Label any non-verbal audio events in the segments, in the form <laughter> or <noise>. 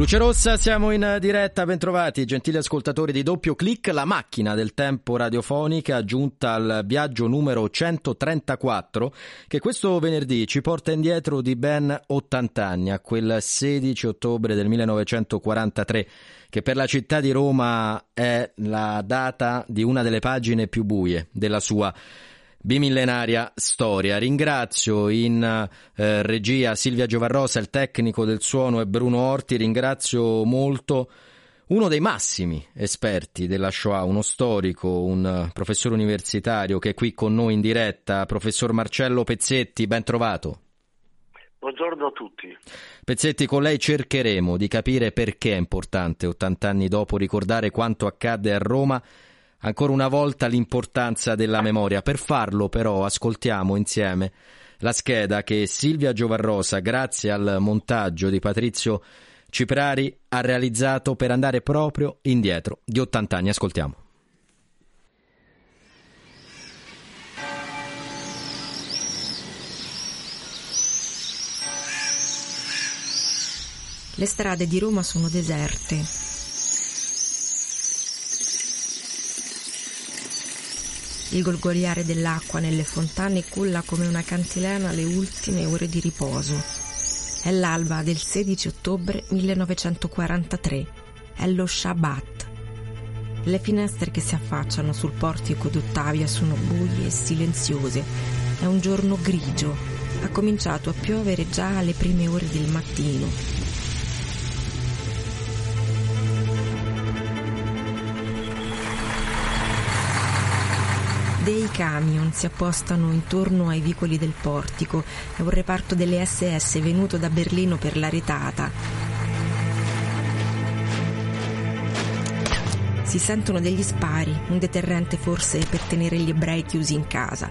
Luce Rossa, siamo in diretta, bentrovati gentili ascoltatori di Doppio Clic, la macchina del tempo radiofonica giunta al viaggio numero 134 che questo venerdì ci porta indietro di ben 80 anni, a quel 16 ottobre del 1943 che per la città di Roma è la data di una delle pagine più buie della sua bimillenaria storia. Ringrazio in eh, regia Silvia Giovarrosa, il tecnico del suono e Bruno Orti, ringrazio molto uno dei massimi esperti della Shoah, uno storico, un professore universitario che è qui con noi in diretta, professor Marcello Pezzetti, ben trovato. Buongiorno a tutti. Pezzetti, con lei cercheremo di capire perché è importante 80 anni dopo ricordare quanto accadde a Roma ancora una volta l'importanza della memoria. Per farlo però ascoltiamo insieme la scheda che Silvia Giovarrosa, grazie al montaggio di Patrizio Ciprari, ha realizzato per andare proprio indietro di 80 anni. Ascoltiamo. Le strade di Roma sono deserte Il golgoliare dell'acqua nelle fontane culla come una cantilena le ultime ore di riposo. È l'alba del 16 ottobre 1943. È lo Shabbat. Le finestre che si affacciano sul portico d'Ottavia sono buie e silenziose. È un giorno grigio. Ha cominciato a piovere già alle prime ore del mattino Dei camion si appostano intorno ai vicoli del portico. È un reparto delle SS venuto da Berlino per la retata. Si sentono degli spari, un deterrente forse per tenere gli ebrei chiusi in casa.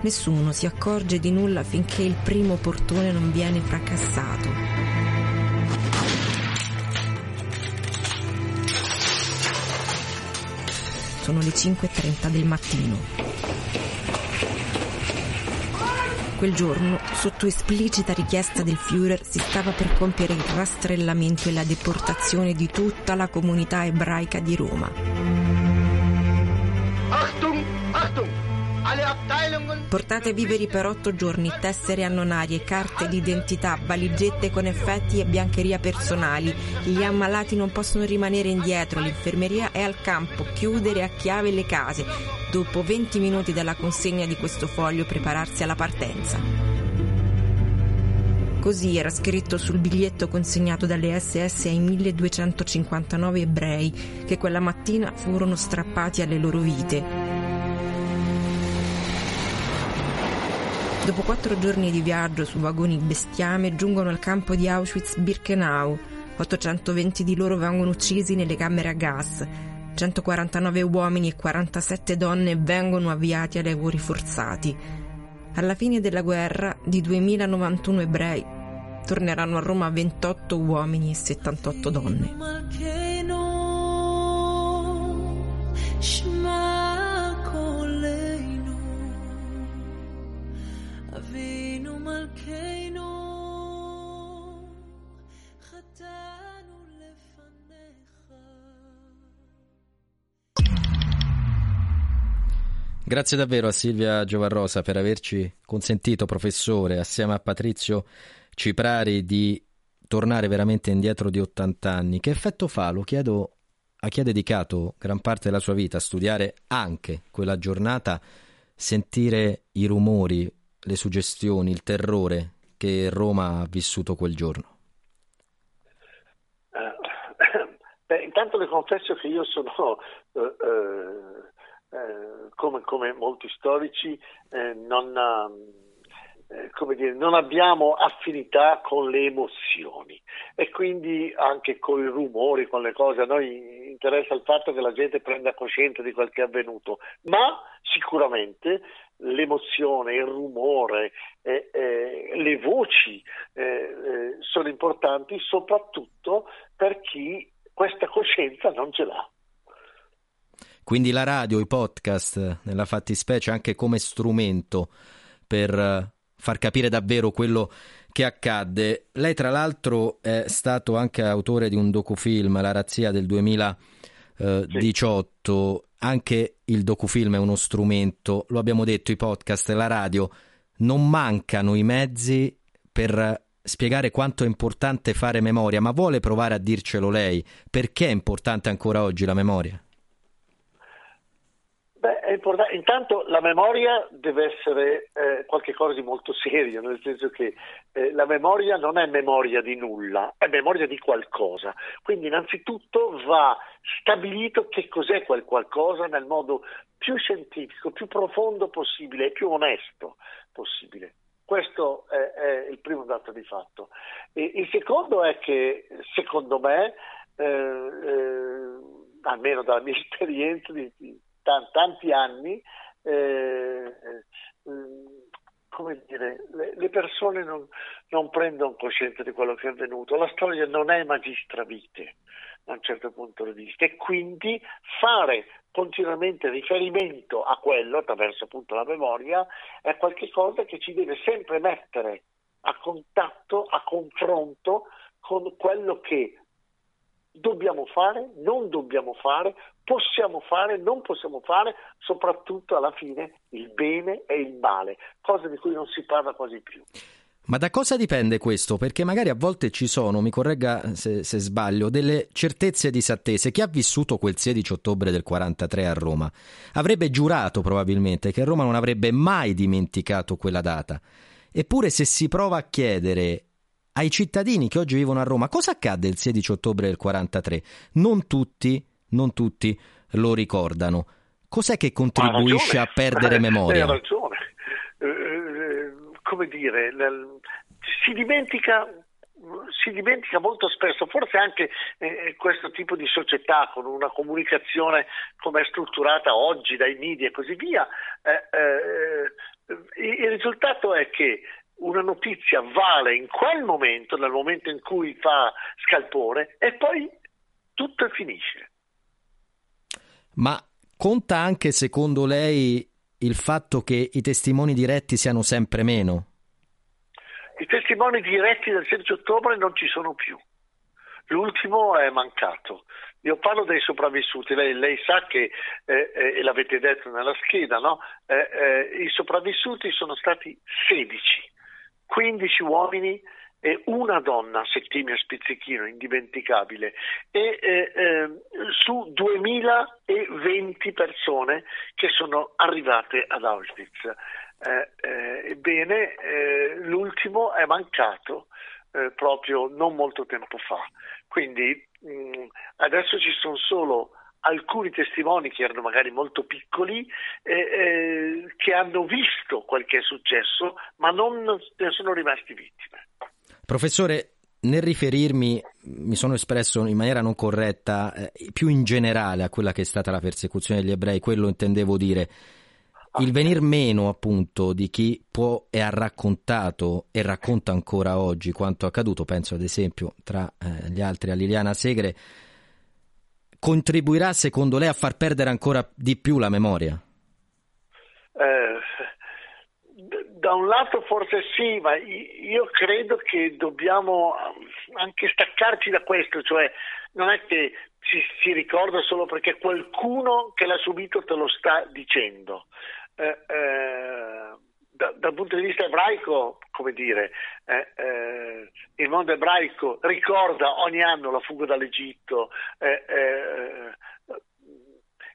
Nessuno si accorge di nulla finché il primo portone non viene fracassato. Sono le 5.30 del mattino. Quel giorno, sotto esplicita richiesta del Führer, si stava per compiere il rastrellamento e la deportazione di tutta la comunità ebraica di Roma. Portate viveri per otto giorni, tessere annonarie, carte d'identità, valigette con effetti e biancheria personali. Gli ammalati non possono rimanere indietro, l'infermeria è al campo, chiudere a chiave le case. Dopo 20 minuti dalla consegna di questo foglio prepararsi alla partenza. Così era scritto sul biglietto consegnato dalle SS ai 1259 ebrei che quella mattina furono strappati alle loro vite. Dopo quattro giorni di viaggio su vagoni bestiame giungono al campo di Auschwitz-Birkenau. 820 di loro vengono uccisi nelle camere a gas. 149 uomini e 47 donne vengono avviati ai lavori forzati. Alla fine della guerra, di 2091 ebrei, torneranno a Roma 28 uomini e 78 donne. Grazie davvero a Silvia Giovarrosa per averci consentito, professore, assieme a Patrizio Ciprari, di tornare veramente indietro di 80 anni. Che effetto fa? Lo chiedo a chi ha dedicato gran parte della sua vita a studiare anche quella giornata, sentire i rumori, le suggestioni, il terrore che Roma ha vissuto quel giorno. Uh, <coughs> beh, intanto le confesso che io sono uh, uh, eh, come, come, molti storici, eh, non, eh, come dire, non, abbiamo affinità con le emozioni e quindi anche con i rumori, con le cose. A noi interessa il fatto che la gente prenda coscienza di quel che è avvenuto, ma sicuramente l'emozione, il rumore, eh, eh, le voci sono importanti soprattutto per chi questa coscienza non ce l'ha. Quindi la radio, i podcast, nella fattispecie anche come strumento per eh, far capire davvero quello che accadde. Lei tra l'altro è stato anche autore di un docufilm, La razzia del 2018, sì. anche il docufilm è uno strumento, lo abbiamo detto, i podcast, la radio, non mancano i mezzi per spiegare quanto è importante fare memoria, ma vuole provare a dircelo lei? Perché è importante ancora oggi la memoria? Intanto la memoria deve essere eh, qualcosa di molto serio, nel senso che eh, la memoria non è memoria di nulla, è memoria di qualcosa. Quindi innanzitutto va stabilito che cos'è quel qualcosa nel modo più scientifico, più profondo possibile e più onesto possibile. Questo è, è, il primo dato di fatto. E il secondo è che, secondo me, eh, eh, almeno dalla mia <laughs> esperienza di, di tanti anni, eh, eh, come dire, le, le persone non, non, prendono coscienza di quello che è avvenuto. La storia non è magistra vite da un certo punto di vista e quindi fare continuamente riferimento a quello attraverso appunto la memoria è qualcosa che ci deve sempre mettere a contatto, a confronto con quello che dobbiamo fare, non dobbiamo fare, possiamo fare, non possiamo fare, soprattutto alla fine il bene e il male, cosa di cui non si parla quasi più. Ma da cosa dipende questo? Perché magari a volte ci sono, mi corregga se, se, sbaglio, delle certezze disattese. Chi ha vissuto quel 16 ottobre del 43 a Roma avrebbe giurato probabilmente che Roma non avrebbe mai dimenticato quella data. Eppure se si prova a chiedere ai cittadini che oggi vivono a Roma cosa accadde il 16 ottobre del 43, non tutti, non tutti lo ricordano. Cos'è che contribuisce a perdere memoria? Hai ragione come dire, si dimentica si dimentica molto spesso, forse anche eh, questo tipo di società con una comunicazione come è strutturata oggi dai media e così via, eh, eh, il risultato è che una notizia vale in quel momento, nel momento in cui fa scalpore, e poi tutto finisce. Ma conta anche secondo lei il fatto che i testimoni diretti siano sempre meno? I testimoni diretti del 16 ottobre non ci sono più. L'ultimo è mancato. Io parlo dei sopravvissuti, lei, lei sa che, eh, eh, e l'avete detto nella scheda, no? eh, eh i sopravvissuti sono stati 16, 15 uomini e una donna, Settimia Spizzichino, indimenticabile, e eh, eh, su 2020 persone che sono arrivate ad Auschwitz. Eh, eh, ebbene, eh, l'ultimo è mancato eh, proprio non molto tempo fa. Quindi mh, mm, adesso ci sono solo alcuni testimoni che erano magari molto piccoli eh, eh, che hanno visto quel che è successo, ma non ne sono rimasti vittime. Professore, nel riferirmi, mi sono espresso in maniera non corretta, eh, più in generale a quella che è stata la persecuzione degli ebrei, quello intendevo dire il venir meno appunto di chi può e ha raccontato e racconta ancora oggi quanto accaduto, penso ad esempio tra eh, gli altri a Liliana Segre, contribuirà secondo lei a far perdere ancora di più la memoria? Eh, da un lato forse sì, ma io credo che dobbiamo anche staccarci da questo, cioè non è che ci si ricorda solo perché qualcuno che l'ha subito te lo sta dicendo. Eh, eh, da, dal punto di vista ebraico, come dire, eh, eh, il mondo ebraico ricorda ogni anno la fuga dall'Egitto, eh, eh,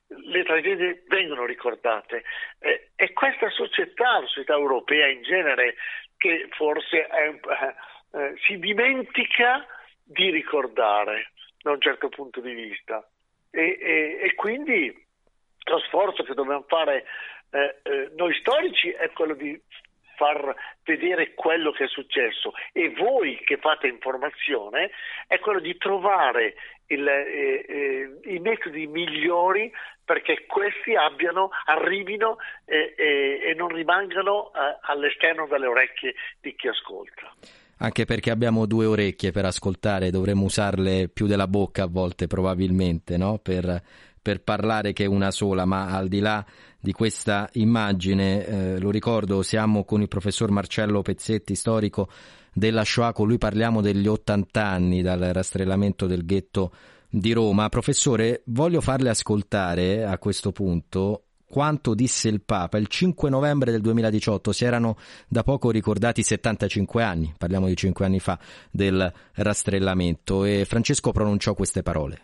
le tragedie vengono ricordate. E questa società, la società europea in genere, che forse è, si dimentica di ricordare da un certo punto di vista. E, e, e quindi lo sforzo che dobbiamo fare eh, eh, noi storici è quello di far vedere quello che è successo e voi che fate informazione è quello di trovare il, eh, eh, i metodi migliori perché questi abbiano, arrivino eh, eh, e non rimangano all'esterno delle orecchie di chi ascolta. Anche perché abbiamo due orecchie per ascoltare, dovremmo usarle più della bocca a volte probabilmente, no? per, per parlare che una sola, ma al di là di questa immagine, eh, lo ricordo, siamo con il professor Marcello Pezzetti, storico della Shoah, con lui parliamo degli 80 anni dal rastrellamento del ghetto di Roma. Professore, voglio farle ascoltare a questo punto quanto disse il Papa il 5 novembre del 2018. Si erano da poco ricordati 75 anni, parliamo di 5 anni fa, del rastrellamento e Francesco pronunciò queste parole.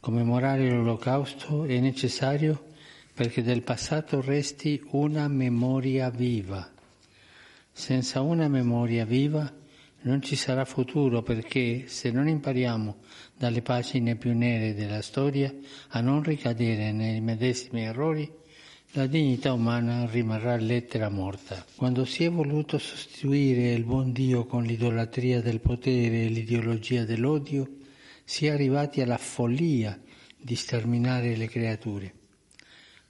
Commemorare l'Olocausto è necessario perché del passato resti una memoria viva. Senza una memoria viva non ci sarà futuro perché se non impariamo dalle pagine più nere della storia a non ricadere nei medesimi errori, la dignità umana rimarrà lettera morta. Quando si è voluto sostituire il buon Dio con l'idolatria del potere e l'ideologia dell'odio, si è arrivati alla follia di sterminare le creature.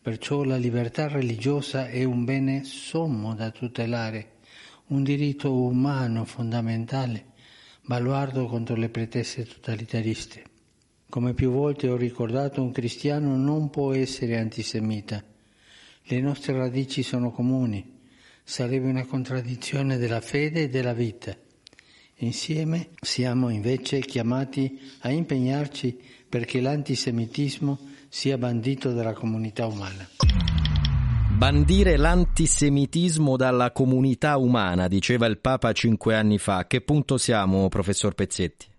Perciò la libertà religiosa è un bene sommo da tutelare, un diritto umano fondamentale, baluardo contro le pretese totalitariste. Come più volte ho ricordato, un cristiano non può essere antisemita le nostre radici sono comuni, sarebbe una contraddizione della fede e della vita. Insieme siamo invece chiamati a impegnarci perché l'antisemitismo sia bandito dalla comunità umana. Bandire l'antisemitismo dalla comunità umana, diceva il Papa cinque anni fa. A che punto siamo, professor Pezzetti?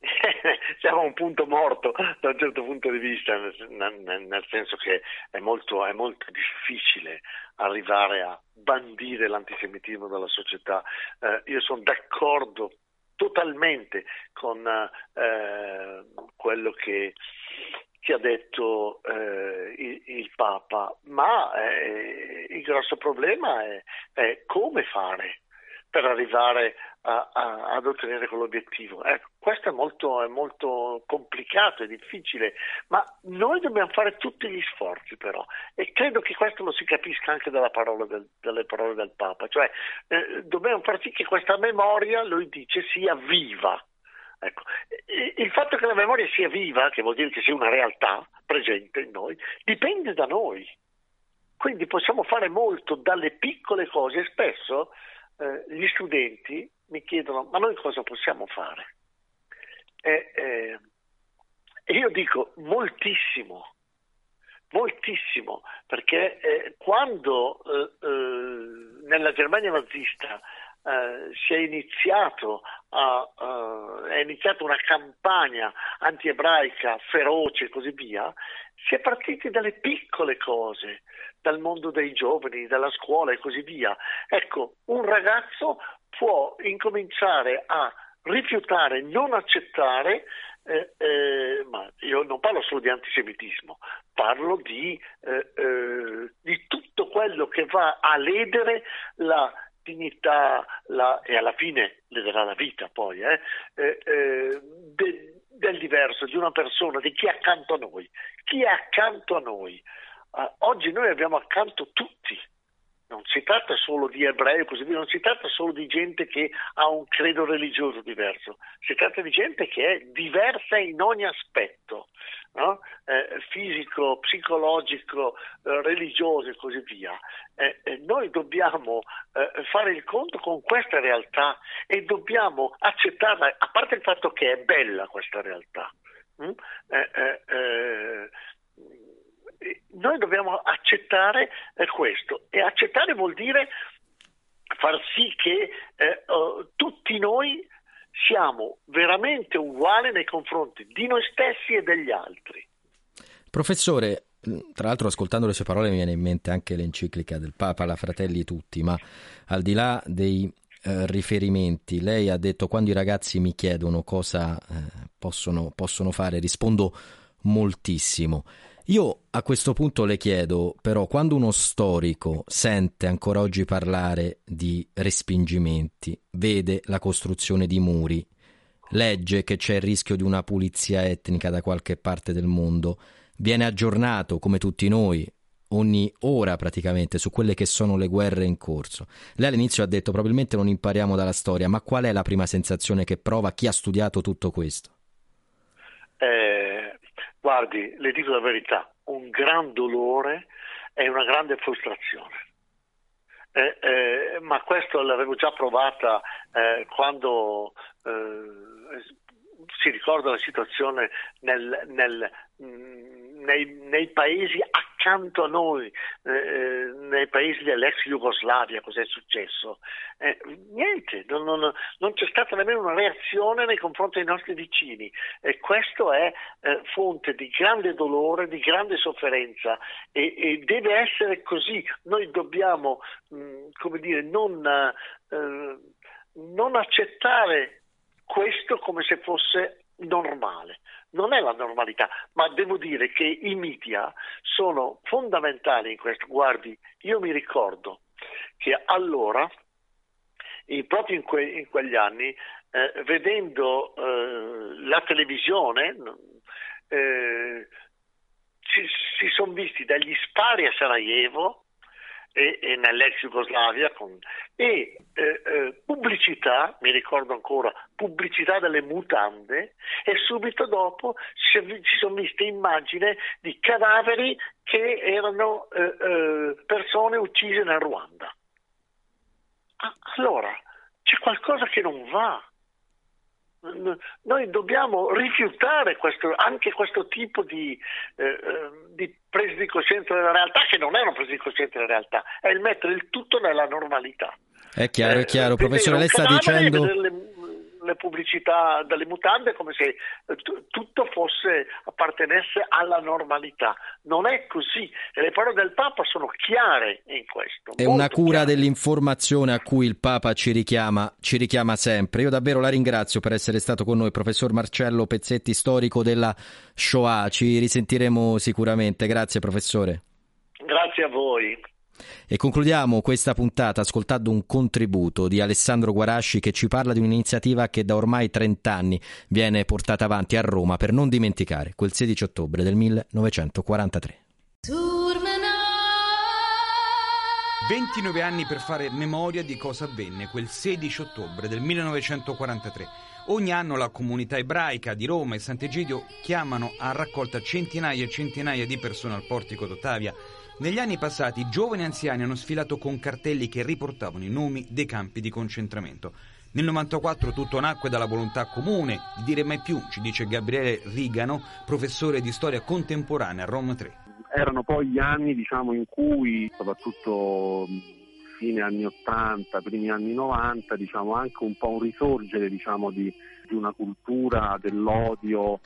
<laughs> siamo a un punto morto da un certo punto di vista, nel, senso che è molto, è molto, difficile arrivare a bandire l'antisemitismo dalla società. Eh, io sono d'accordo totalmente con eh, quello che, che, ha detto eh, il, il, Papa, ma eh, il grosso problema è, è come fare per arrivare a, a, ad ottenere quell'obiettivo. Ecco, questo è molto, è molto complicato, è difficile, ma noi dobbiamo fare tutti gli sforzi però e credo che questo lo si capisca anche parola del, dalle parole del Papa, cioè eh, dobbiamo far sì che questa memoria, lui dice, sia viva. Ecco, il fatto che la memoria sia viva, che vuol dire che sia una realtà presente in noi, dipende da noi. Quindi possiamo fare molto dalle piccole cose e spesso eh, gli studenti mi chiedono ma noi cosa possiamo fare? E, eh, io dico moltissimo, moltissimo, perché eh, quando eh, eh, nella Germania nazista Uh, si è iniziato, a, uh, è iniziata una campagna anti-ebraica feroce e così via, si è partiti dalle piccole cose, dal mondo dei giovani, dalla scuola e così via. Ecco, un ragazzo può incominciare a rifiutare, non accettare, eh, eh, ma io non parlo solo di antisemitismo, parlo di, eh, eh di tutto quello che va a ledere la dignità la, e alla fine lederà la vita poi eh, eh, de, del diverso, di una persona, di chi è accanto a noi. Chi è accanto a noi? Uh, oggi noi abbiamo accanto tutti, non si tratta solo di ebrei così via, non si tratta solo di gente che ha un credo religioso diverso, si tratta di gente che è diversa in ogni aspetto, no? eh, fisico, psicologico, eh, religioso e così via. Eh, noi dobbiamo eh, fare il conto con questa realtà e dobbiamo accettarla, a parte il fatto che è bella questa realtà. Mm? Noi dobbiamo accettare eh, questo e accettare vuol dire far sì che eh, uh, tutti noi siamo veramente uguali nei confronti di noi stessi e degli altri. Professore, tra l'altro ascoltando le sue parole mi viene in mente anche l'enciclica del Papa, la Fratelli Tutti, ma al di là dei eh, riferimenti, lei ha detto quando i ragazzi mi chiedono cosa eh, possono, possono fare, rispondo moltissimo. Io a questo punto le chiedo, però, quando uno storico sente ancora oggi parlare di respingimenti, vede la costruzione di muri, legge che c'è il rischio di una pulizia etnica da qualche parte del mondo, viene aggiornato, come tutti noi, ogni ora praticamente su quelle che sono le guerre in corso. Lei all'inizio ha detto probabilmente non impariamo dalla storia, ma qual è la prima sensazione che prova chi ha studiato tutto questo? Eh, Guardi, le dico la verità, un gran dolore e una grande frustrazione. Eh, eh, ma questo l'avevo già provata eh, quando eh, si ricorda la situazione nel, nel, nei, nei, paesi accanto a noi, eh, nei paesi dell'ex Jugoslavia, cos'è successo? Non, non, non, c'è stata nemmeno una reazione nei confronti dei nostri vicini e questo è eh, fonte di grande dolore, di grande sofferenza e, e deve essere così. Noi dobbiamo, mh, come dire, non, eh, non accettare questo come se fosse normale. Non è la normalità, ma devo dire che i media sono fondamentali in questo. Guardi, io mi ricordo che allora, in, proprio in, que, in, quegli anni, eh, vedendo eh, la televisione, eh, ci, si sono visti degli spari a Sarajevo e, e nell'ex Jugoslavia con, e eh, eh, pubblicità, mi ricordo ancora, pubblicità delle mutande e subito dopo si, si sono viste immagini di cadaveri che erano eh persone uccise nel Ruanda. Ah, allora c'è qualcosa che non va noi dobbiamo rifiutare questo, anche questo tipo di, eh, eh, di, presa di coscienza della realtà, che non è una presa di coscienza della realtà, è il mettere il tutto nella normalità. È chiaro, è chiaro. Eh, Professore, lei sta dicendo... Pubblicità dalle mutande come se eh, t- tutto fosse, appartenesse alla normalità. Non è così. E le parole del Papa sono chiare in questo. È una cura chiare. dell'informazione a cui il Papa ci richiama, ci richiama sempre. Io davvero la ringrazio per essere stato con noi, professor Marcello Pezzetti, storico della Shoah. Ci risentiremo sicuramente. Grazie, professore. Grazie a voi. E concludiamo questa puntata ascoltando un contributo di Alessandro Guarasci che ci parla di un'iniziativa che da ormai 30 anni viene portata avanti a Roma per non dimenticare quel 16 ottobre del 1943. 29 anni per fare memoria di cosa avvenne quel 16 ottobre del 1943. Ogni anno la comunità ebraica di Roma e Sant'Egidio chiamano a raccolta centinaia e centinaia di persone al portico d'Ottavia negli anni passati giovani e anziani hanno sfilato con cartelli che riportavano i nomi dei campi di concentramento. Nel 94 tutto nacque dalla volontà comune di dire mai più, ci dice Gabriele Rigano, professore di storia contemporanea a Roma 3. Erano poi gli anni diciamo, in cui, soprattutto fine anni 80, primi anni 90, diciamo, anche un po' un risorgere diciamo, di, di una cultura dell'odio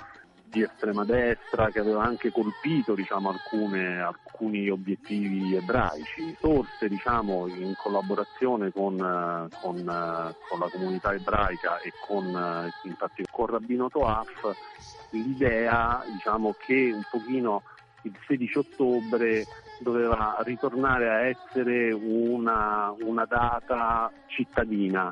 di estrema destra che aveva anche colpito diciamo, alcune, alcuni obiettivi ebraici. Sorse diciamo, in collaborazione con, con, con, la comunità ebraica e con, infatti, con Rabbino Toaf l'idea diciamo, che un pochino il 16 ottobre doveva ritornare a essere una, una data cittadina.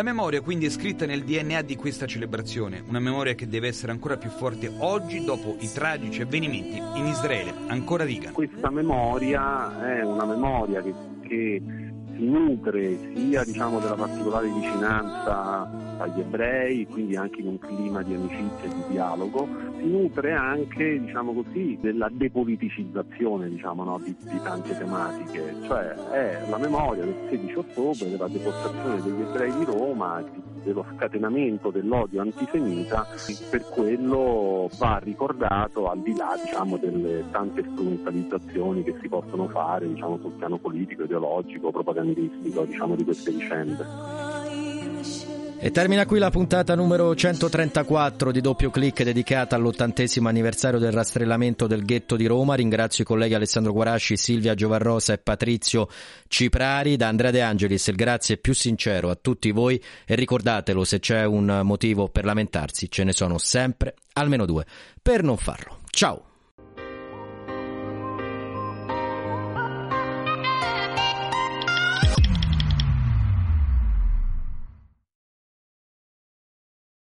La memoria quindi è scritta nel DNA di questa celebrazione, una memoria che deve essere ancora più forte oggi dopo i tragici avvenimenti in Israele, ancora Reagan. Questa memoria è una memoria che, che si nutre sia diciamo, della particolare vicinanza agli ebrei, quindi anche in un clima di amicizia e di dialogo, si nutre anche diciamo così, della depoliticizzazione diciamo, no, di, di, tante tematiche, cioè è la memoria del 16 ottobre, della deportazione degli ebrei di Roma, dello scatenamento dell'odio antisemita, per quello va ricordato al di là diciamo, delle tante strumentalizzazioni che si possono fare diciamo, sul piano politico, ideologico, propagandistico diciamo, di queste vicende. E termina qui la puntata numero 134 di Doppio Clic dedicata all'ottantesimo anniversario del rastrellamento del ghetto di Roma. Ringrazio i colleghi Alessandro Guarasci, Silvia Giovarrosa e Patrizio Ciprari. Da Andrea De Angelis il grazie più sincero a tutti voi e ricordatelo se c'è un motivo per lamentarsi, ce ne sono sempre almeno due per non farlo. Ciao!